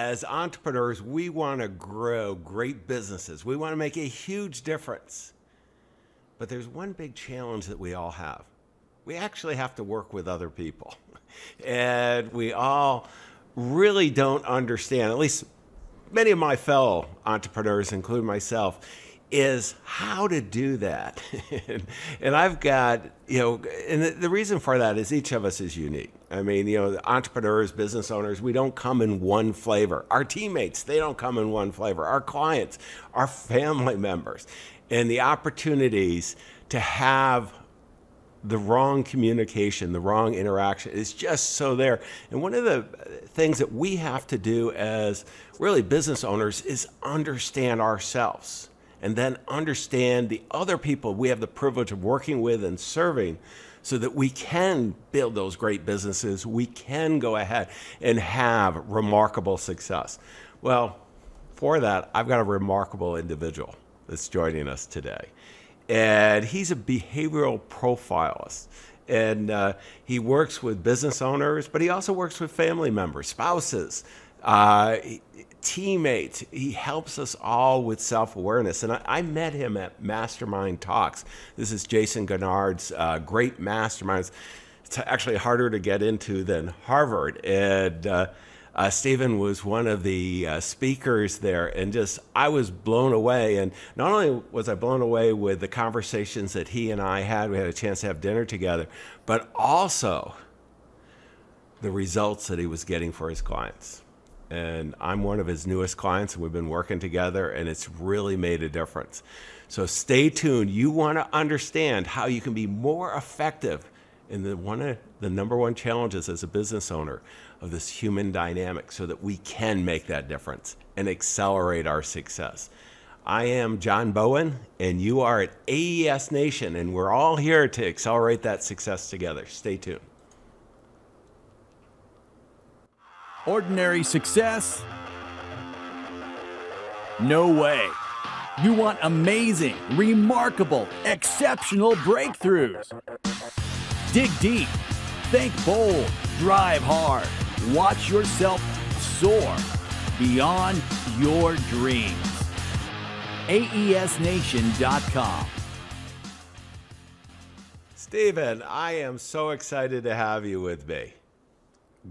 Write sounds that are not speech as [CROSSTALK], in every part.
as entrepreneurs, we want to grow great businesses. We want to make a huge difference. But there's one big challenge that we all have. We actually have to work with other people. [LAUGHS] And we all really don't understand, at least many of my fellow entrepreneurs, including myself, is how to do that. [LAUGHS] and, I've got, you know, and the, reason for that is each of us is unique. I mean, you know, entrepreneurs, business owners, we don't come in one flavor. Our teammates, they don't come in one flavor. Our clients, our family members, and the opportunities to have the wrong communication, the wrong interaction is just so there. And one of the things that we have to do as really business owners is understand ourselves and then understand the other people we have the privilege of working with and serving so that we can build those great businesses. We can go ahead and have remarkable success. Well, for that, I've got a remarkable individual that's joining us today and he's a behavioral profilist. And uh, he works with business owners, but he also works with family members, spouses, uh, teammates. He helps us all with self awareness. And I, I, met him at Mastermind Talks. This is Jayson Gaignard's uh, great masterminds. It's actually harder to get into than Harvard. And uh, uh, Stephen was one of the uh, speakers there, and just I was blown away. And not only was I blown away with the conversations that he and I had, we had a chance to have dinner together, but also the results that he was getting for his clients. And I'm one of his newest clients, and we've been working together, and it's really made a difference. So stay tuned. You want to understand how you can be more effective in the one of the number one challenges as a business owner of this human dynamic so that we can make that difference and accelerate our success. I am John Bowen, and you are at AES Nation, and we're all here to accelerate that success together. Stay tuned. Ordinary success? No way. You want amazing, remarkable, exceptional breakthroughs. Dig deep, think bold, drive hard Watch yourself soar beyond your dreams. AESNation.com. Stephen, I am so excited to have you with me.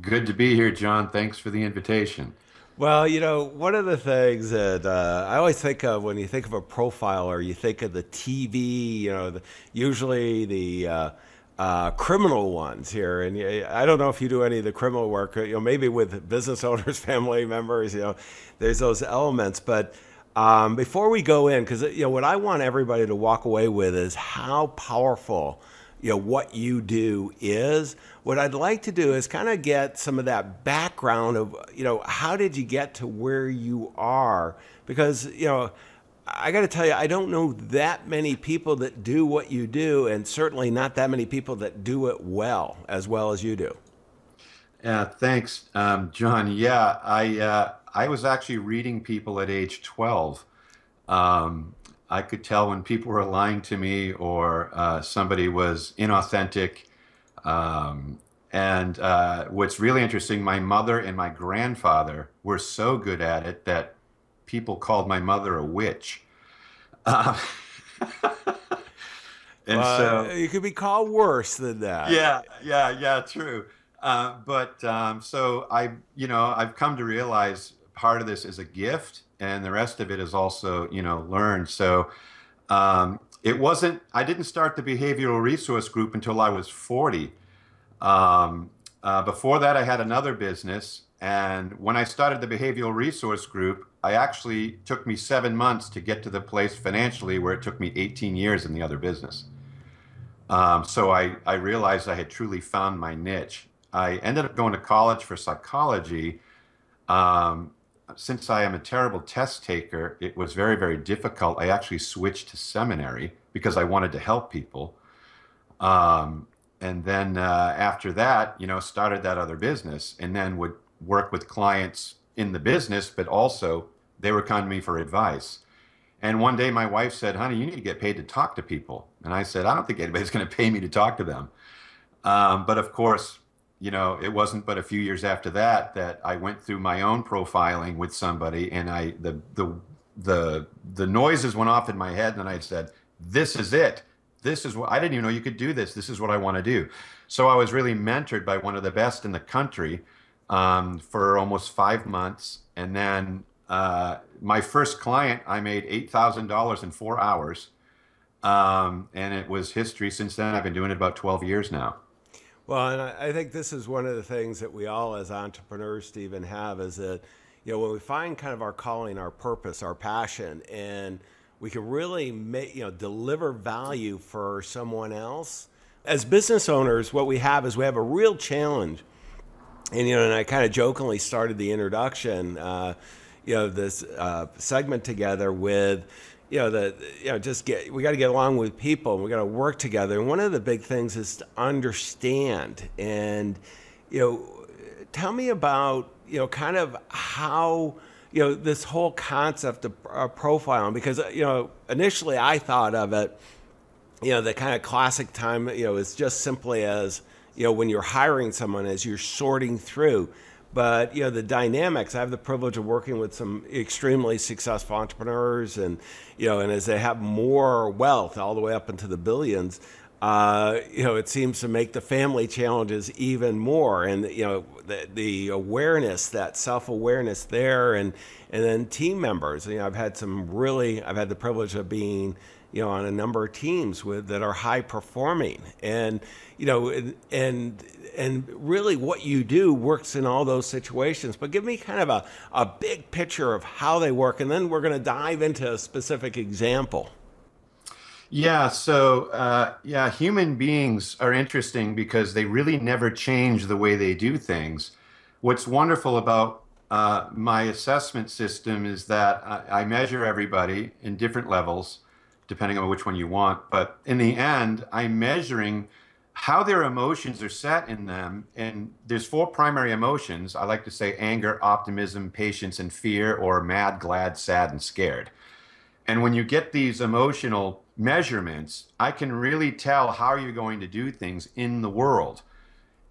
Good to be here, John. Thanks for the invitation. Well, you know, one of the things that uh, I always think of when you think of a profiler, you think of the TV, you know, the, usually the uh, uh, criminal ones here, and I don't know if you do any of the criminal work. You know, maybe with business [LAUGHS] owners, family members. You know, there's those elements. But um, before we go in, because you know what I want everybody to walk away with is how powerful you know what you do is. What I'd like to do is kind of get some of that background of you know how did you get to where you are because you know I got to tell you, I don't know that many people that do what you do, and certainly not that many people that do it well as well as you do. Yeah, thanks, um, John. Yeah, I uh, I was actually reading people at age twelve. Um, I could tell when people were lying to me or uh, somebody was inauthentic. Um, and uh, what's really interesting, my mother and my grandfather were so good at it that people called my mother a witch. [LAUGHS] Uh, and so you could be called worse than that. Yeah, yeah, yeah, true. Uh, but um, so I, you know, I've come to realize part of this is a gift, and the rest of it is also, you know, learned. So um, it wasn't. I didn't start the behavioral resource group until I was forty. Um, uh, before that, I had another business, and when I started the behavioral resource group, I actually took me seven months to get to the place financially where it took me 18 years in the other business. Um, so I, I realized I had truly found my niche. I ended up going to college for psychology. Um, since I am a terrible test taker, it was very, very difficult. I actually switched to seminary because I wanted to help people. Um, and then uh, after that, you know, started that other business and then would work with clients in the business, but also they were coming to me for advice. And one day my wife said, honey, you need to get paid to talk to people. And I said, I don't think anybody's going to pay me to talk to them. Um, but of course, you know, it wasn't but a few years after that that I went through my own profiling with somebody, and I the the the the noises went off in my head, and I said, "This is it. This is what I didn't even know you could do this. This is what I want to do." So I was really mentored by one of the best in the country um, for almost five months, and then uh, my first client, I made eight thousand dollars in four hours, um, and it was history. Since then, I've been doing it about twelve years now. Well, and I, I think this is one of the things that we all, as entrepreneurs, Stephen, have is that, you know, when we find kind of our calling, our purpose, our passion, and we can really make, you know, deliver value for someone else. As business owners, what we have is we have a real challenge. And, you know, and I kind of jokingly started the introduction, uh, you know, this uh, segment together with, you know, the you know, just get we got to get along with people and we got to work together. And one of the big things is to understand and you know, tell me about you know, kind of how you know this whole concept of uh, profiling because you know initially I thought of it, you know, the kind of classic time you know is just simply as you know when you're hiring someone as you're sorting through but you know the dynamics i have the privilege of working with some extremely successful entrepreneurs and you know and as they have more wealth all the way up into the billions uh, you know it seems to make the family challenges even more. And you know the, the awareness that self-awareness there and and then team members. You know i've had some really i've had the privilege of being you know on a number of teams with that are high performing. And you know and, and and really what you do works in all those situations. But give me kind of a, a big picture of how they work, and then we're going to dive into a specific example. Yeah, so uh, yeah, human beings are interesting because they really never change the way they do things. What's wonderful about uh, my assessment system is that I, I measure everybody in different levels, depending on which one you want. But in the end, I'm measuring how their emotions are set in them. And there's four primary emotions. I like to say anger, optimism, patience, and fear, or mad, glad, sad, and scared. And when you get these emotional measurements, I can really tell how you're going to do things in the world.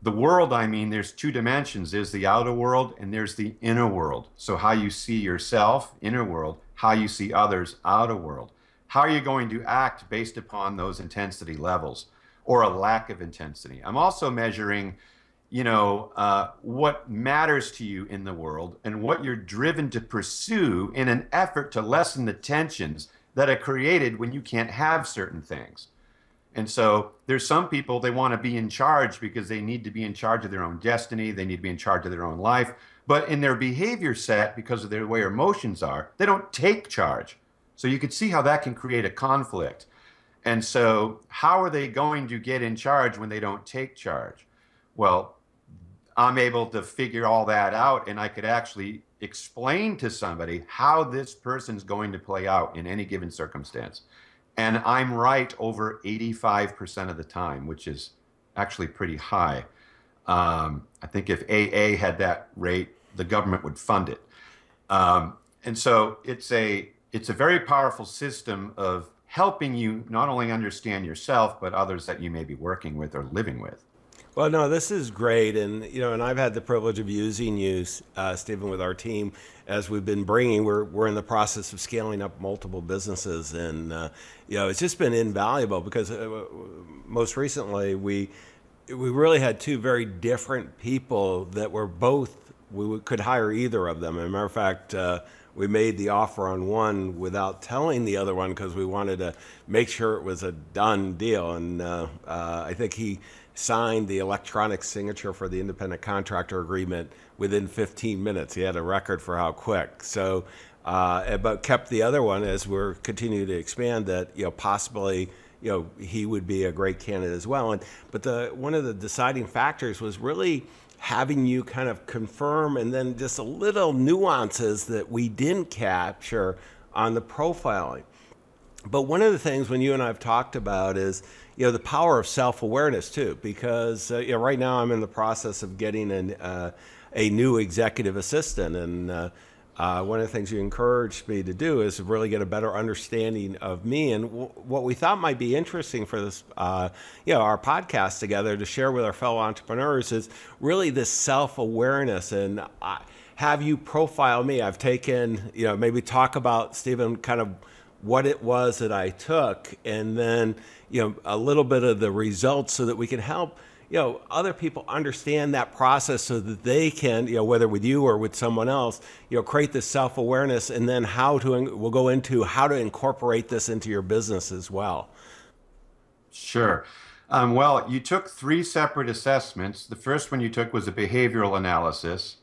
The world, I mean, there's two dimensions there's the outer world and there's the inner world. So, how you see yourself, inner world, how you see others, outer world. How are you going to act based upon those intensity levels? Or a lack of intensity. I'm also measuring, you know, uh, what matters to you in the world and what you're driven to pursue in an effort to lessen the tensions that are created when you can't have certain things. And so there's some people they want to be in charge because they need to be in charge of their own destiny, they need to be in charge of their own life, but in their behavior set because of their way emotions are, they don't take charge. So you could see how that can create a conflict. And so, how are they going to get in charge when they don't take charge? Well, I'm able to figure all that out, and I could actually explain to somebody how this person's going to play out in any given circumstance. And I'm right over 85% of the time, which is actually pretty high. Um, I think if AA had that rate, the government would fund it. Um, and so it's a it's a very powerful system of helping you not only understand yourself, but others that you may be working with or living with. Well, no, this is great, and you know, and I've had the privilege of using you, uh, Stephen, with our team as we've been bringing. We're we're in the process of scaling up multiple businesses, and uh, you know, it's just been invaluable because uh, most recently we we really had two very different people that were both we could hire either of them. As a matter of fact. We made the offer on one without telling the other one because we wanted to make sure it was a done deal. And uh, uh, I think he signed the electronic signature for the independent contractor agreement within 15 minutes. He had a record for how quick. So, uh, but kept the other one as we're continuing to expand that, you know, possibly you know he would be a great candidate as well and but the one of the deciding factors was really having you kind of confirm and then just a little nuances that we didn't capture on the profiling. But one of the things when you and I have talked about is, you know, the power of self-awareness too, because uh, you know, right now I'm in the process of getting an, uh, a new executive assistant, and uh, uh, one of the things you encouraged me to do is really get a better understanding of me and w- what we thought might be interesting for this, uh, you know, our podcast together to share with our fellow entrepreneurs is really this self awareness and. I, have you profile me? I've taken, you know, maybe talk about Stephen, kind of what it was that I took, and then, you know, a little bit of the results so that we can help you know other people understand that process so that they can you know whether with you or with someone else you know create this self-awareness and then how to we'll go into how to incorporate this into your business as well. Sure. Um, well you took three separate assessments. The first one you took was a behavioral analysis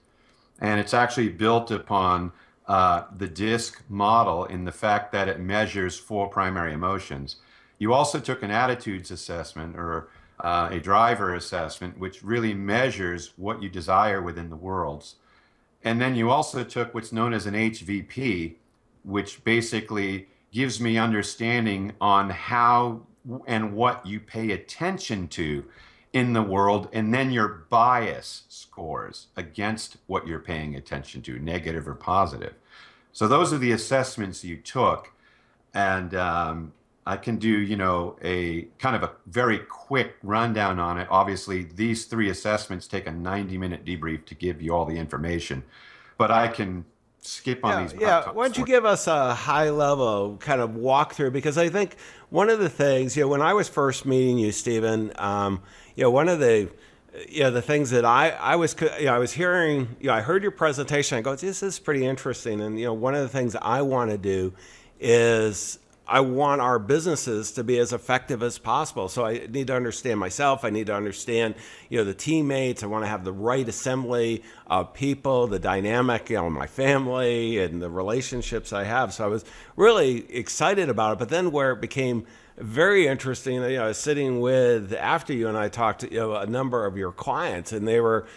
and it's actually built upon uh, the DISC model in the fact that it measures four primary emotions. You also took an attitudes assessment or uh, a driver assessment, which really measures what you desire within the worlds. And then you also took what's known as an HVP, which basically gives me understanding on how and what you pay attention to in the world, and then your bias scores against what you're paying attention to, negative or positive. So those are the assessments you took. And um, I can do, you know, a kind of a very quick rundown on it. Obviously, these three assessments take a 90 minute debrief to give you all the information, but I can skip on yeah, these. Yeah, why don't you give us a high level kind of walkthrough? Because I think one of the things, you know, when I was first meeting you, Stephen, um, you know, one of the you know, the things that I, I was, you know, I was hearing, you know, I heard your presentation. I go, this is pretty interesting. And, you know, one of the things I want to do is I want our businesses to be as effective as possible. So I need to understand myself. I need to understand, you know, the teammates. I want to have the right assembly of people, the dynamic, you know, my family and the relationships I have. So I was really excited about it. But then where it became very interesting, you know, I was sitting with after you and I talked to you know, a number of your clients, and they were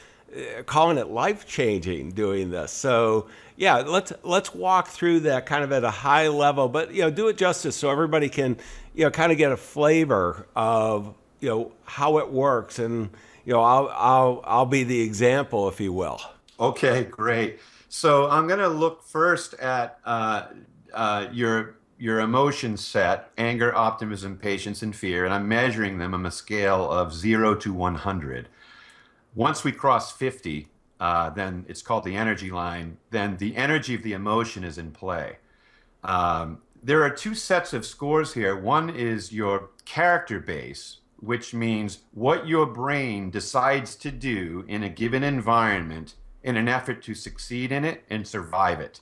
calling it life changing doing this. So yeah, let's let's walk through that kind of at a high level, but you know, do it justice so everybody can you know kind of get a flavor of you know how it works, and you know I'll I'll I'll be the example, if you will. Okay, great. So I'm going to look first at uh, uh, your your emotion set: anger, optimism, patience, and fear, and I'm measuring them on a scale of zero to 100. Once we cross 50, uh, then it's called the energy line. Then the energy of the emotion is in play. Um, there are two sets of scores here. One is your character base, which means what your brain decides to do in a given environment in an effort to succeed in it and survive it.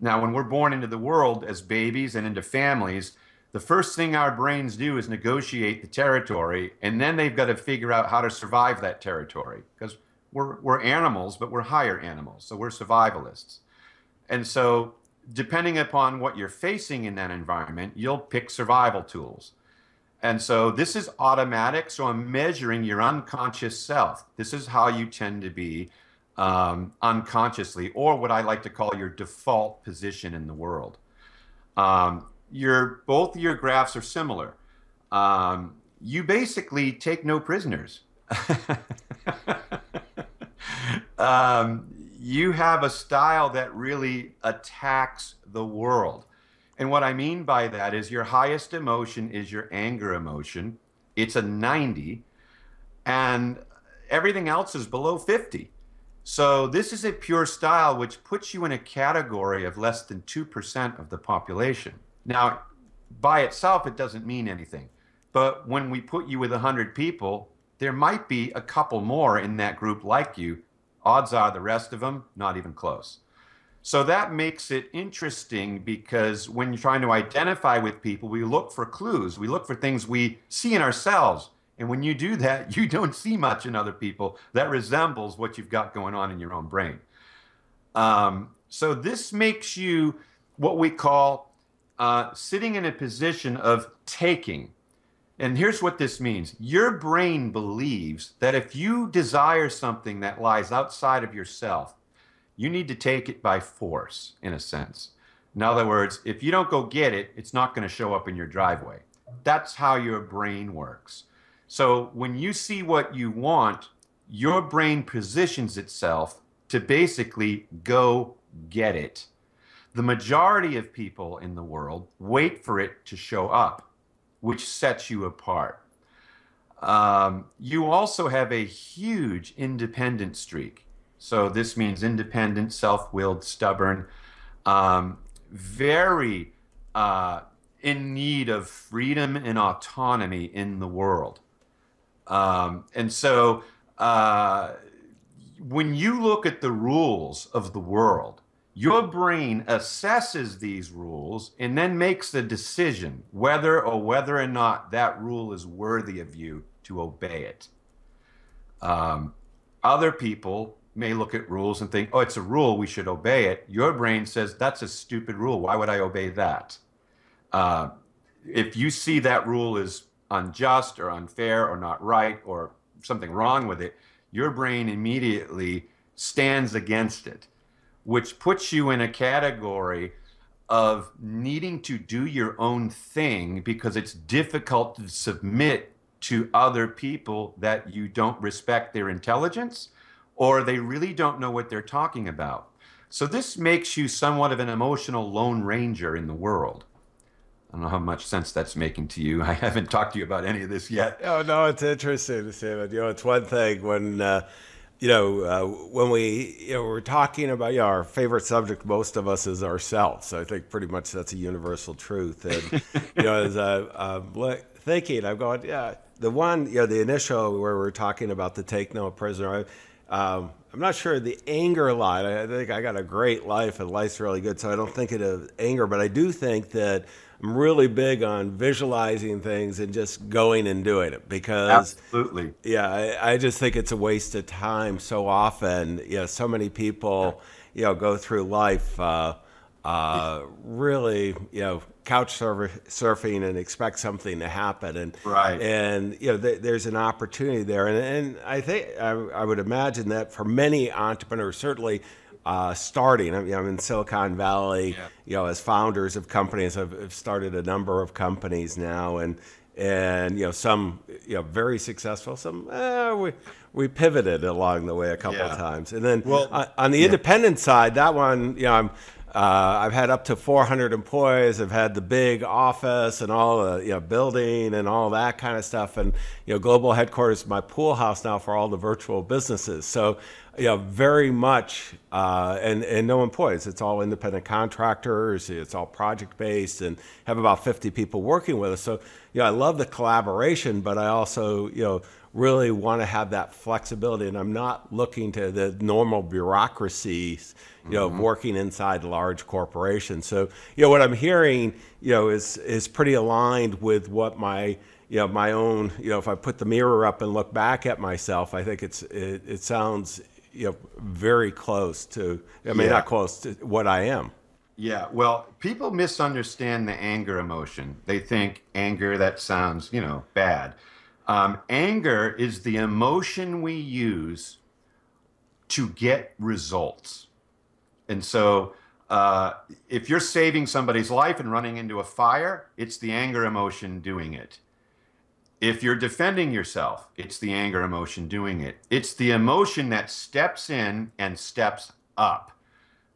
Now, when we're born into the world as babies and into families, the first thing our brains do is negotiate the territory, and then they've got to figure out how to survive that territory because we're, we're animals, but we're higher animals, so we're survivalists. And so, depending upon what you're facing in that environment, you'll pick survival tools. And so, this is automatic. So, I'm measuring your unconscious self. This is how you tend to be um, unconsciously, or what I like to call your default position in the world. Um, your both your graphs are similar. Um, you basically take no prisoners. [LAUGHS] um, you have a style that really attacks the world. And what I mean by that is your highest emotion is your anger emotion. It's a 90, and everything else is below 50. So this is a pure style which puts you in a category of less than 2% of the population. Now, by itself, it doesn't mean anything. But when we put you with 100 people, there might be a couple more in that group like you. Odds are the rest of them, not even close. So that makes it interesting because when you're trying to identify with people, we look for clues. We look for things we see in ourselves. And when you do that, [LAUGHS] you don't see much in other people that resembles what you've got going on in your own brain. Um, so this makes you what we call uh, sitting in a position of taking. And here's what this means your brain believes that if you desire something that lies outside of yourself, you need to take it by force, in a sense. In other words, if you don't go get it, it's not going to show up in your driveway. That's how your brain works. So when you see what you want, your brain positions itself to basically go get it. The majority of people in the world wait for it to show up, which sets you apart. Um, you also have a huge independent streak. So this means independent, self-willed, stubborn, um, very uh, in need of freedom and autonomy in the world. Um, and so uh, when you look at the rules of the world, your brain assesses these rules and then makes the decision whether or whether or not that rule is worthy of you to obey it. Um, other people may look at rules and think, oh, it's a rule, we should obey it. Your brain says, that's a stupid rule. Why would I obey that? Uh, if you see that rule is unjust or unfair or not right or something wrong with it, your brain immediately stands against it, which puts you in a category of needing to do your own thing because it's difficult to submit to other people that you don't respect their intelligence or they really don't know what they're talking about. So this makes you somewhat of an emotional lone ranger in the world. I don't know how much sense that's making to you. [LAUGHS] I haven't talked to you about any of this yet. Oh no, it's interesting that. You know, it's one thing when uh, you know uh, when we you know we're talking about you know, our favorite subject. Most of us is ourselves. I think pretty much that's a universal truth. And you know, as [LAUGHS] I, am thinking, I'm going, yeah, the one you know the initial where we're talking about the take no prisoner. Um, I'm not sure the anger line. I think I got a great life and life's really good, so I don't think it of anger, but I do think that I'm really big on visualizing things and just going and doing it because absolutely, yeah, I, I just think it's a waste of time so often. You know, so many people, you know, go through life uh, uh, really, you know, couch surfing and expect something to happen, and right, and you know, th- there's an opportunity there, and and I think I, I would imagine that for many entrepreneurs, certainly uh, starting. I mean, I'm in Silicon Valley. Yeah. You know, as founders of companies, I've, I've, started a number of companies now, and and you know, some you know very successful. Some eh, we we pivoted along the way a couple yeah. of times, and then well, uh, on the yeah. independent side, that one, you know, I'm. Uh, I've had up to 400 employees. I've had the big office and all the you know building and all that kind of stuff. And you know, global headquarters, my pool house now for all the virtual businesses. So yeah, very much, uh, and and no employees. It's all independent contractors. It's all project based, and have about 50 people working with us. So, you know, I love the collaboration, but I also, you know, really want to have that flexibility. And I'm not looking to the normal bureaucracies, you know, mm-hmm. working inside large corporations. So, you know, what I'm hearing, you know, is is pretty aligned with what my you know my own you know if i put the mirror up and look back at myself i think it's it, it sounds you know, very close to, I mean, yeah. not close to what I am. Yeah, well, people misunderstand the anger emotion. They think anger, that sounds, you know, bad. Um, anger is the emotion we use to get results. And so, uh, if you're saving somebody's life and running into a fire, it's the anger emotion doing it. If you're defending yourself, it's the anger emotion doing it. It's the emotion that steps in and steps up.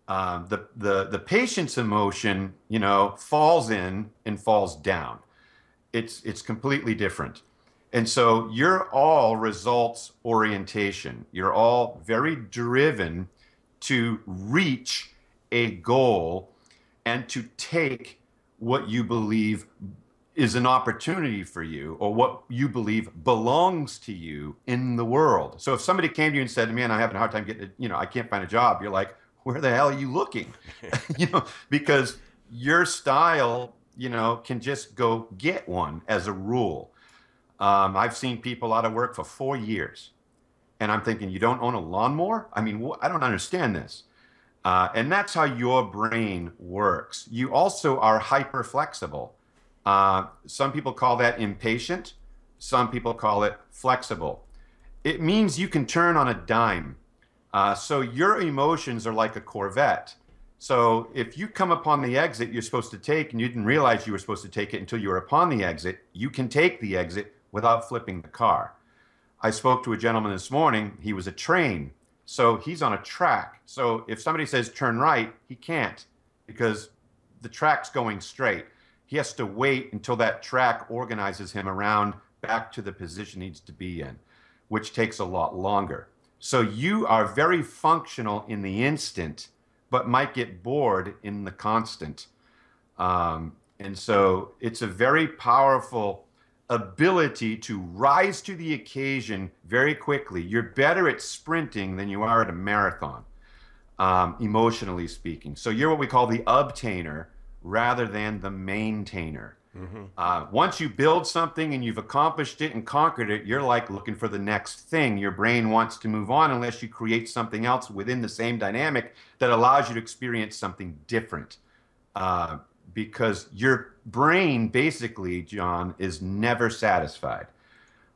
Um, the the the patient's emotion, you know, falls in and falls down. It's it's completely different. And so you're all results orientation. You're all very driven to reach a goal and to take what you believe is an opportunity for you or what you believe belongs to you in the world. So if somebody came to you and said, "Man, I'm having a hard time getting, you know, I can't find a job," you're like, "Where the hell are you looking?" [LAUGHS] you know, because your style, you know, can just go get one as a rule. Um, I've seen people out of work for four years, and I'm thinking, "You don't own a lawnmower?" I mean, wh- I don't understand this. Uh, and that's how your brain works. You also are hyper flexible uh, some people call that impatient. Some people call it flexible. It means you can turn on a dime. Uh, so your emotions are like a Corvette. So if you come upon the exit you're supposed to take and you didn't realize you were supposed to take it until you were upon the exit, you can take the exit without flipping the car. I spoke to a gentleman this morning. He was a train So he's on a track. So if somebody says turn right, he can't because the track's going straight. He has to wait until that track organizes him around back to the position he needs to be in, which takes a lot longer. So you are very functional in the instant, but might get bored in the constant. Um, and so it's a very powerful ability to rise to the occasion very quickly. You're better at sprinting than you are at a marathon, um, emotionally speaking. So you're what we call the obtainer rather than the maintainer. Mm-hmm. Uh, once you build something and you've accomplished it and conquered it, you're like looking for the next thing. Your brain wants to move on unless you create something else within the same dynamic that allows you to experience something different. Uh, because your brain, basically, John, is never satisfied.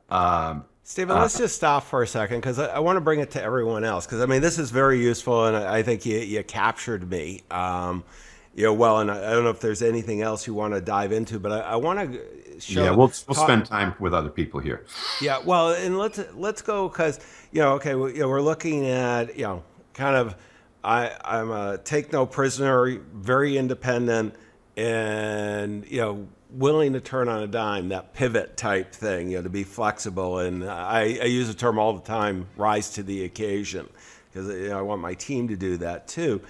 Um, Stephen, uh, let's just stop for a second because I, I want to bring it to everyone else because I mean this is very useful and I, I think you, you captured me. Um, you know, well, and I, I don't know if there's anything else you want to dive into, but I, I want to show. Yeah, we'll we'll talk, spend time with other people here. Yeah, well, and let's let's go because you know, okay, we, you know, we're looking at you know, kind of, I I'm a take no prisoner, very independent, and you know, willing to turn on a dime, that pivot type thing, you know, to be flexible. And I, I use the term all the time, rise to the occasion, because you know, I want my team to do that too.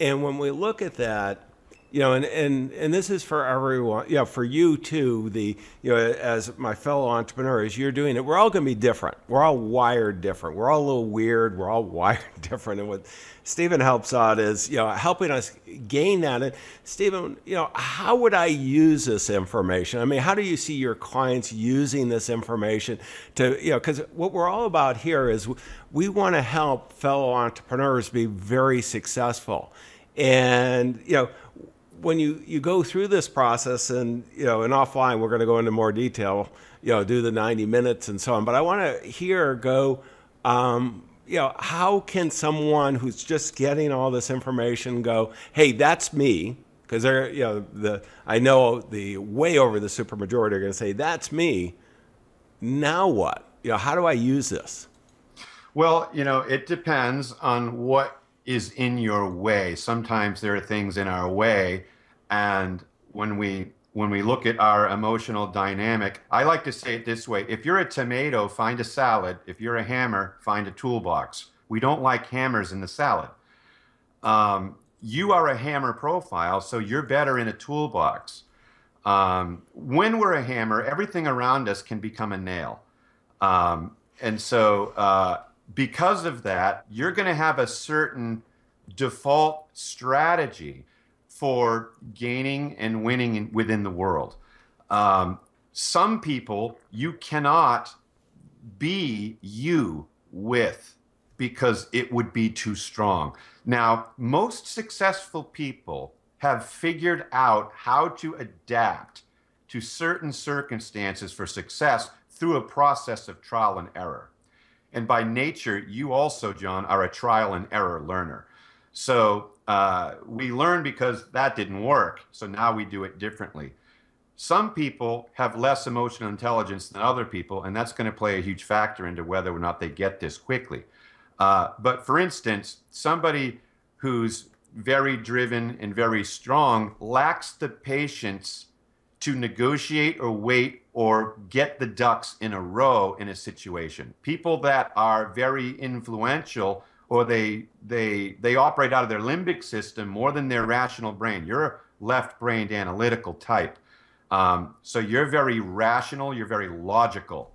And when we look at that, you know, and, and, and this is for everyone, yeah, for you too, the, you know, as my fellow entrepreneurs, you're doing it, we're all going to be different. We're all wired different. We're all a little weird. We're all [LAUGHS] wired different. And what Stephen helps out is, you know, helping us gain that. And Stephen, you know, how would I use this information? I mean, how do you see your clients using this information to, you know, because what we're all about here is we want to help fellow entrepreneurs be very successful. And, you know, when you, you go through this process and you know and offline we're going to go into more detail you know do the 90 minutes and so on but i want to hear go um, you know how can someone who's just getting all this information go hey that's me because they're you know the i know the way over the supermajority are going to say that's me. Now what? You know how do i use this? Well you know it depends on what is in your way sometimes there are things in our way and when we when we look at our emotional dynamic, I like to say it this way if you're a tomato, find a salad. If you're a hammer, find a toolbox. We don't like hammers in the salad. Um, you are a hammer profile, so you're better in a toolbox. Um, when we're a hammer, everything around us can become a nail. Um, and so, uh, because of that, you're going to have a certain default strategy for gaining and winning in, within the world. Um, some people you cannot be you with because it would be too strong. Now, most successful people have figured out how to adapt to certain circumstances for success through a process of trial and error. And by nature, you also, John, are a trial and error learner. So uh, we learn because that didn't work. So now we do it differently. Some people have less emotional intelligence than other people, and that's going to play a huge factor into whether or not they get this quickly. Uh, but for instance, somebody who's very driven and very strong lacks the patience to negotiate or wait or get the ducks in a row in a situation. People that are very influential or they they they operate out of their limbic system more than their rational brain. You're a left-brained analytical type, um, so you're very rational. You're very logical.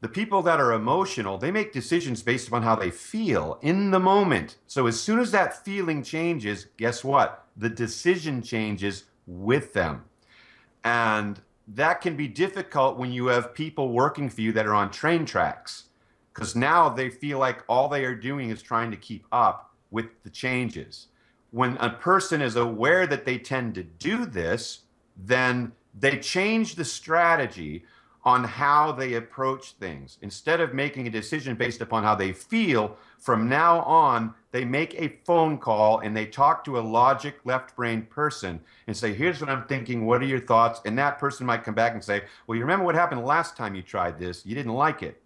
The people that are emotional, they make decisions based upon how they feel in the moment. So as soon as that feeling changes, guess what? The decision changes with them. And that can be difficult when you have people working for you that are on train tracks because now they feel like all they are doing is trying to keep up with the changes. When a person is aware that they tend to do this, then they change the strategy on how they approach things. Instead of making a decision based upon how they feel, from now on, they make a phone call and they talk to a logic left brain person and say, Here's what I'm thinking. What are your thoughts? And that person might come back and say, Well, you remember what happened last time you tried this? You didn't like it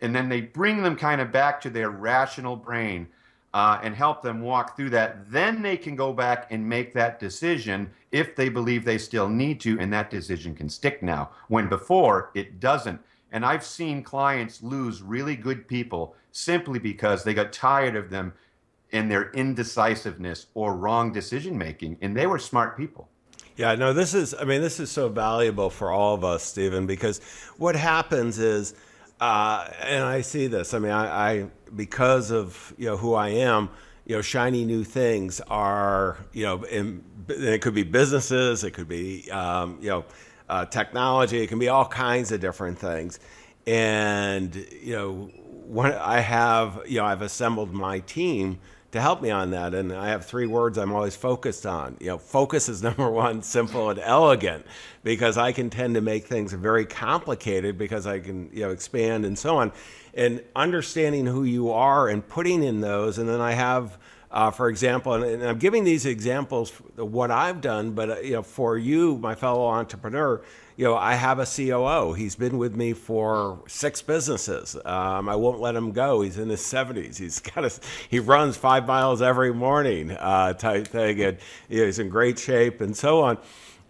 and then they bring them kind of back to their rational brain uh, and help them walk through that. Then they can go back and make that decision if they believe they still need to, and that decision can stick now, when before it doesn't. And I've seen clients lose really good people simply because they got tired of them and their indecisiveness or wrong decision making, and they were smart people. Yeah, no, this is, I mean, this is so valuable for all of us, Stephen, because what happens is, uh, and I see this, I mean, I, I, because of, you know, who I am, you know, shiny new things are, you know, in, it could be businesses, it could be, um, you know, uh, technology, it can be all kinds of different things. And, you know, when I have, you know, I've assembled my team to help me on that. And I have three words I'm always focused on. You know, focus is [LAUGHS] number one, simple and elegant, because I can tend to make things very complicated because I can, you know, expand and so on. And understanding who you are and putting in those, and then I have. Uh, for example, and, and, I'm giving these examples of what I've done, but uh, you know, for you, my fellow entrepreneur, you know, I have a COO. He's been with me for six businesses. Um, I won't let him go. He's in his 70s. He's [LAUGHS] got a, he runs five miles every morning uh, type thing, and you know, he's in great shape and so on.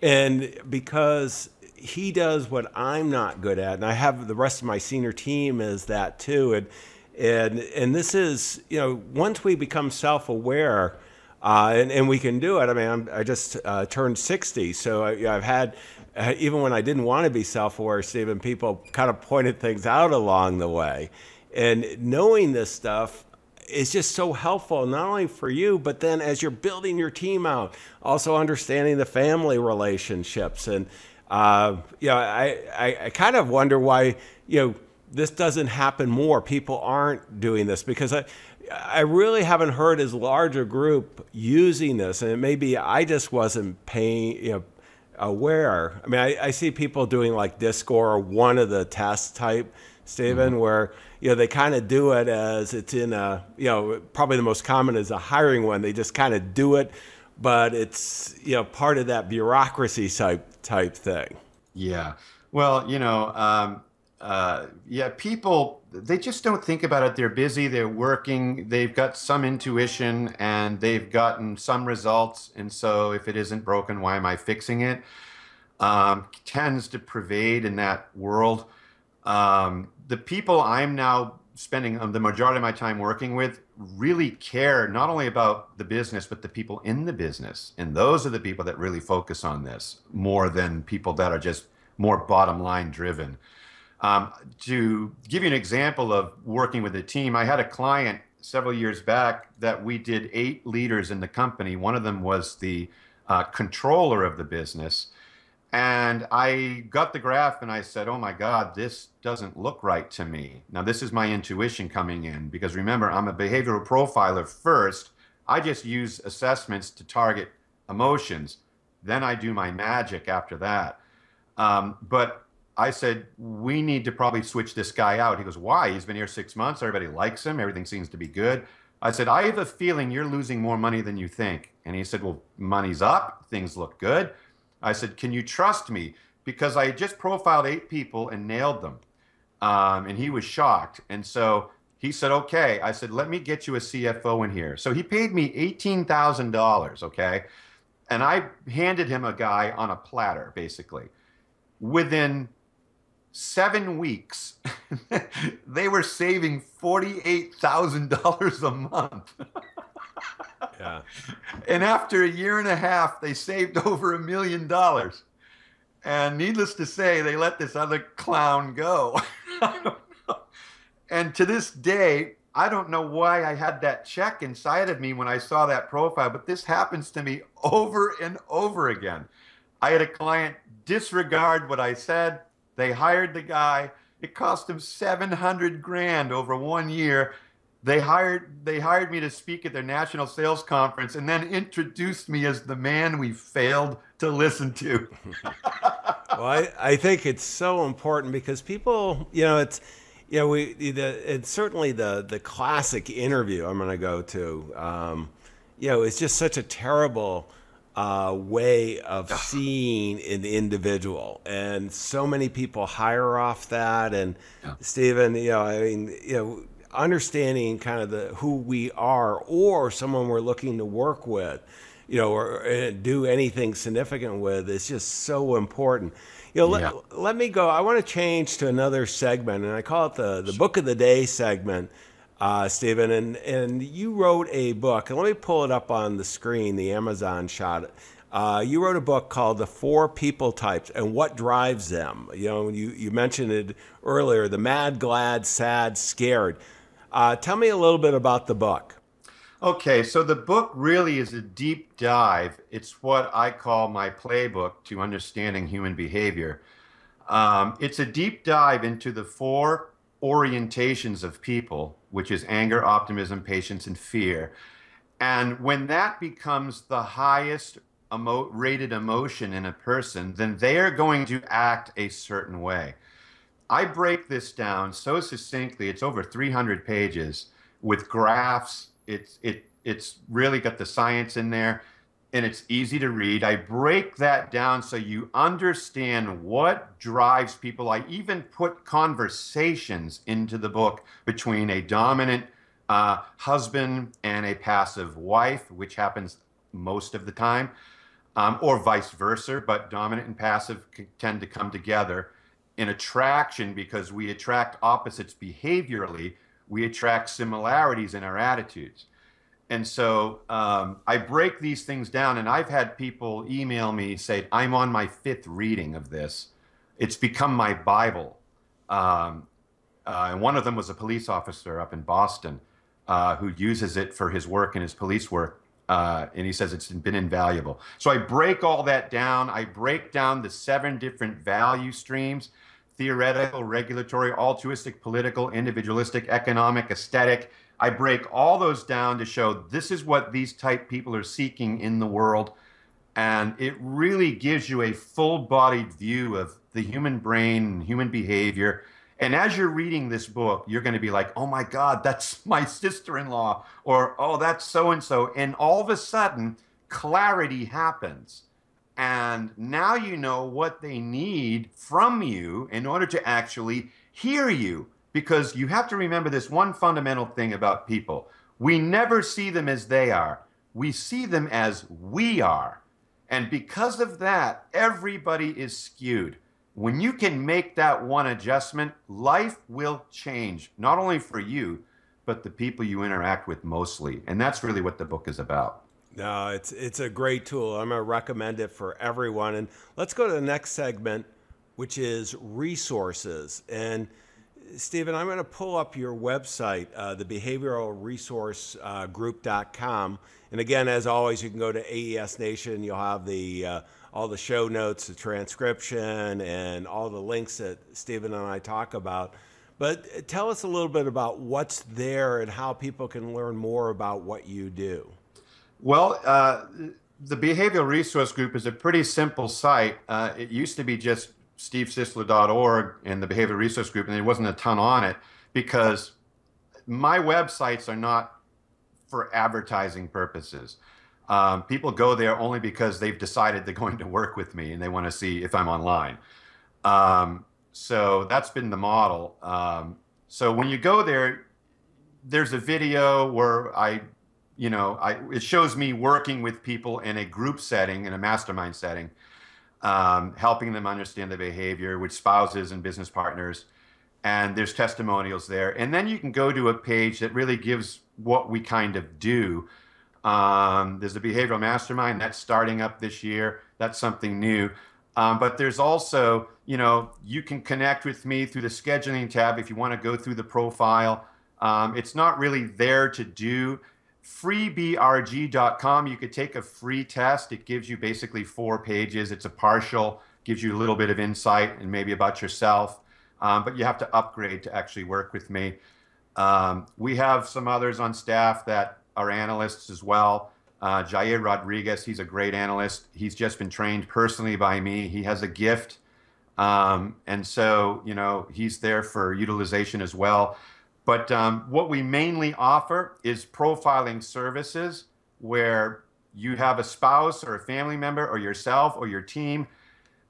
And because he does what I'm not good at, and I have the rest of my senior team is that too, and and and this is you know once we become self-aware. Uh, and, and we can do it. I mean, I'm, i just uh, turned 60, so I, have had uh, [LAUGHS] even when I didn't want to be self-aware, Stephen, people kind of pointed things out along the way. And knowing this stuff is just so helpful, not only for you, but then as you're building your team out, also understanding the family relationships. And, uh, you know, I, I, I kind of wonder why, you know, this doesn't happen more. People aren't doing this because I, I really haven't heard as large a group using this, and it may be I just wasn't paying, you know, aware. I mean, I, I see people doing like Discord or one of the test type, Stephen, mm-hmm. where you know they kind of do it as it's in a you know probably the most common is a hiring one. They just kind of do it, but it's you know part of that bureaucracy type type thing. Yeah. Well, you know, um, uh, yeah, people they just don't think about it. They're busy, they're working, they've got some intuition, and they've gotten some results. And so, if it isn't broken, why am I fixing it? Um, tends to pervade in that world. Um, the people I'm now spending um, the majority of my time working with really care not only about the business but the people in the business and those are the people that really focus on this more than people that are just more bottom line driven um, to give you an example of working with a team, I had a client several years back that we did eight leaders in the company. One of them was the uh, controller of the business. And I got the graph and I said, oh my God, this doesn't look right to me. Now, this is my intuition coming in because remember, I'm a behavioral profiler first. I just use assessments to target emotions. Then I do my magic after that. Um, but I said, we need to probably switch this guy out. He goes, why? He's been here six months. Everybody likes him. Everything seems to be good. I said, I have a feeling you're losing more money than you think. And he said, well, money's up. Things look good. I said, can you trust me? Because I just profiled eight people and nailed them. Um, and he was shocked. And so he said, okay. I said, let me get you a CFO in here. So he paid me $18,000. Okay. And I handed him a guy on a platter, basically. Within seven weeks, [LAUGHS] they were saving $48,000 a month. yeah. And after a year and a half, they saved [LAUGHS] over a million dollars. And needless to say, they let this other clown go. [LAUGHS] and to this day, I don't know why I had that check inside of me when I saw that profile, but this happens to me over and over again. I had a client disregard what I said, they hired the guy. It cost them 700 grand over one year. They hired they hired me to speak at their national sales conference and then introduced me as the man we failed to listen to. [LAUGHS] well, I, I think it's so important because people, you know, it's you know, we the it's certainly the the classic interview I'm going to go to. Um, you know, it's just such a terrible uh, way of seeing an individual, and so many people hire off that. And Yeah. Stephen, you know, I mean, you know, understanding kind of the who we are, or someone we're looking to work with, you know, or uh, do anything significant with, is just so important. You know, Yeah. let, let me go. I want to change to another segment, and I call it the the book of the day segment uh, Stephen, and and you wrote a book, and let me pull it up on the screen, the Amazon shot. Uh, you wrote a book called "The Four People Types and What Drives Them." You know, you you mentioned it earlier: the mad, glad, sad, scared. Uh, tell me a little bit about the book. Okay, so the book really is a deep dive. It's what I call my playbook to understanding human behavior. Um, it's a deep dive into the four orientations of people, which is anger, optimism, patience, and fear. And when that becomes the highest emo- rated emotion in a person, then they are going to act a certain way. I break this down so succinctly. It's over 300 pages with graphs. It's it it's really got the science in there and it's easy to read. I break that down so you understand what drives people. I even put conversations into the book between a dominant uh, husband and a passive wife, which happens most of the time, um, or vice versa, but dominant and passive tend to come together in attraction because we attract opposites behaviorally, we attract similarities in our attitudes. And so um, I break these things down, and I've had people email me say, I'm on my fifth reading of this. It's become my Bible. Um, uh, and one of them was a police officer up in Boston uh, who uses it for his work and his police work. Uh, and he says it's been invaluable. So I break all that down. I break down the seven different value streams theoretical, regulatory, altruistic, political, individualistic, economic, aesthetic. I break all those down to show this is what these type people are seeking in the world. And it really gives you a full bodied view of the human brain and human behavior. And as you're reading this book, you're going to be like, oh my God, that's [LAUGHS] my sister in law, or oh, that's so and so. And all of a sudden, clarity happens. And now you know what they need from you in order to actually hear you. Because you have to remember this one fundamental thing about people we never see them as they are, we see them as we are. And because of that, everybody is skewed. When you can make that one adjustment, life will change, not only for you, but the people you interact with mostly. And that's really what the book is about. No, it's it's a great tool. I'm gonna recommend it for everyone. And let's go to the next segment, which is resources. And Stephen, I'm going to pull up your website, uh, the behavioral resource uh. And again, as always, you can go to AES Nation. You'll have the uh, all the show notes, the transcription, and all the links that Stephen and I talk about. But tell us a little bit about what's there and how people can learn more about what you do. Well, uh, the Behavioral Resource Group is a pretty simple site. Uh, it used to be just stevesisler.org and the Behavior Resource Group, and there wasn't a ton on it because my websites are not for advertising purposes. Um, people go there only because they've decided they're going to work with me and they want to see if I'm online. Um, so that's been the model. Um, so when you go there, there's a video where I you know, I, it shows me working with people in a group setting, in a mastermind setting, um, helping them understand the behavior with spouses and business partners. And there's testimonials there. And then you can go to a page that really gives what we kind of do. Um, there's a behavioral mastermind that's starting up this year. That's something new. Um, but there's also, you know, you can connect with me through the scheduling tab if you want to go through the profile. Um, it's not really there to do freebrg.com you could take a free test. It gives you basically four pages. It's a partial gives you a little bit of insight and maybe about yourself. Um, but you have to upgrade to actually work with me. Um, we have some others on staff that are analysts as well. Uh, jair rodriguez he's a great analyst. He's just been trained personally by me. He has a gift. Um, and so you know he's there for utilization as well but um, what we mainly offer is profiling services where you have a spouse or a family member or yourself or your team,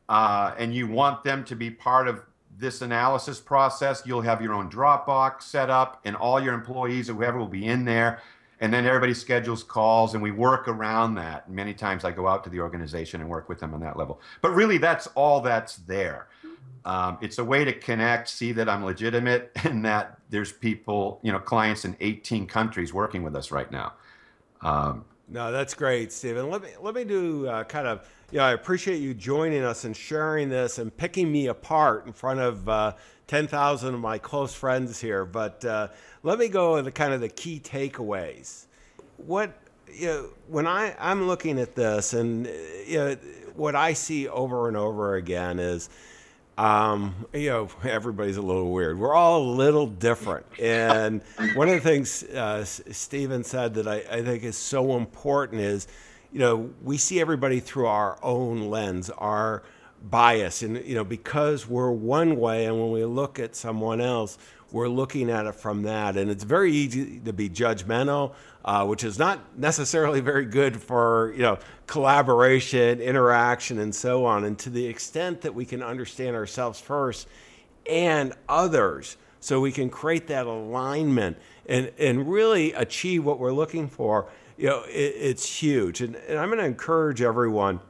uh, and you want them to be part of this analysis process, you'll have your own Dropbox set up, and all your employees or whoever will be in there. And then everybody schedules calls, and we work around that. Many times I go out to the organization and work with them on that level. But really, that's all that's there. Um, it's a way to connect, see that I'm legitimate, [LAUGHS] and that there's people, you know, clients in 18 countries working with us right now. Um, no, that's great, Stephen. Let me let me do uh, kind of. You know, I appreciate you joining us and sharing this and picking me apart in front of uh, 10,000 of my close friends here. But uh, let me go the kind of the key takeaways. What you know, when I I'm looking at this, and you know, what I see over and over again is um, you know, everybody's a little weird. We're all a little different. And one of the things uh, Stephen said that I, I think is so important is, you know, we see everybody through our own lens, our bias. And, you know, because we're one way and when we look at someone else, we're looking at it from that. And it's very easy to be judgmental, uh, which is not necessarily very good for, you know, collaboration, interaction, and so on. And to the extent that we can understand ourselves first and others, so we can create that alignment and, and really achieve what we're looking for, you know, it, it's huge. And, and I'm going to encourage everyone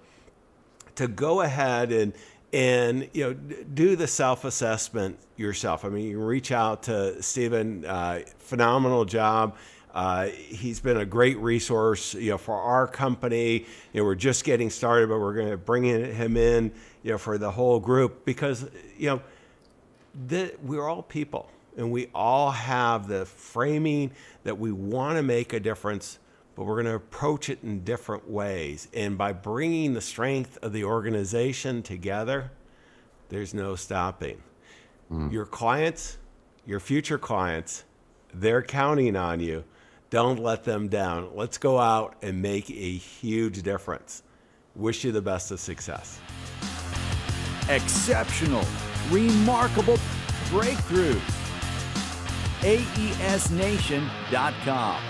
to go ahead and and you know do the self-assessment yourself. I mean, you can reach out to Stephen. Uh, phenomenal job. Uh, he's been a great resource, you know, for our company. You know, we're just getting started, but we're going to bring him in, you know, for the whole group because, you know, the, we're all people and we all have the framing that we want to make a difference, but we're going to approach it in different ways. And by bringing the strength of the organization together, there's no stopping. Mm. Your clients, your future clients, they're counting on you don't let them down. Let's go out and make a huge difference. Wish you the best of success. Exceptional, remarkable breakthrough. AESNation.com.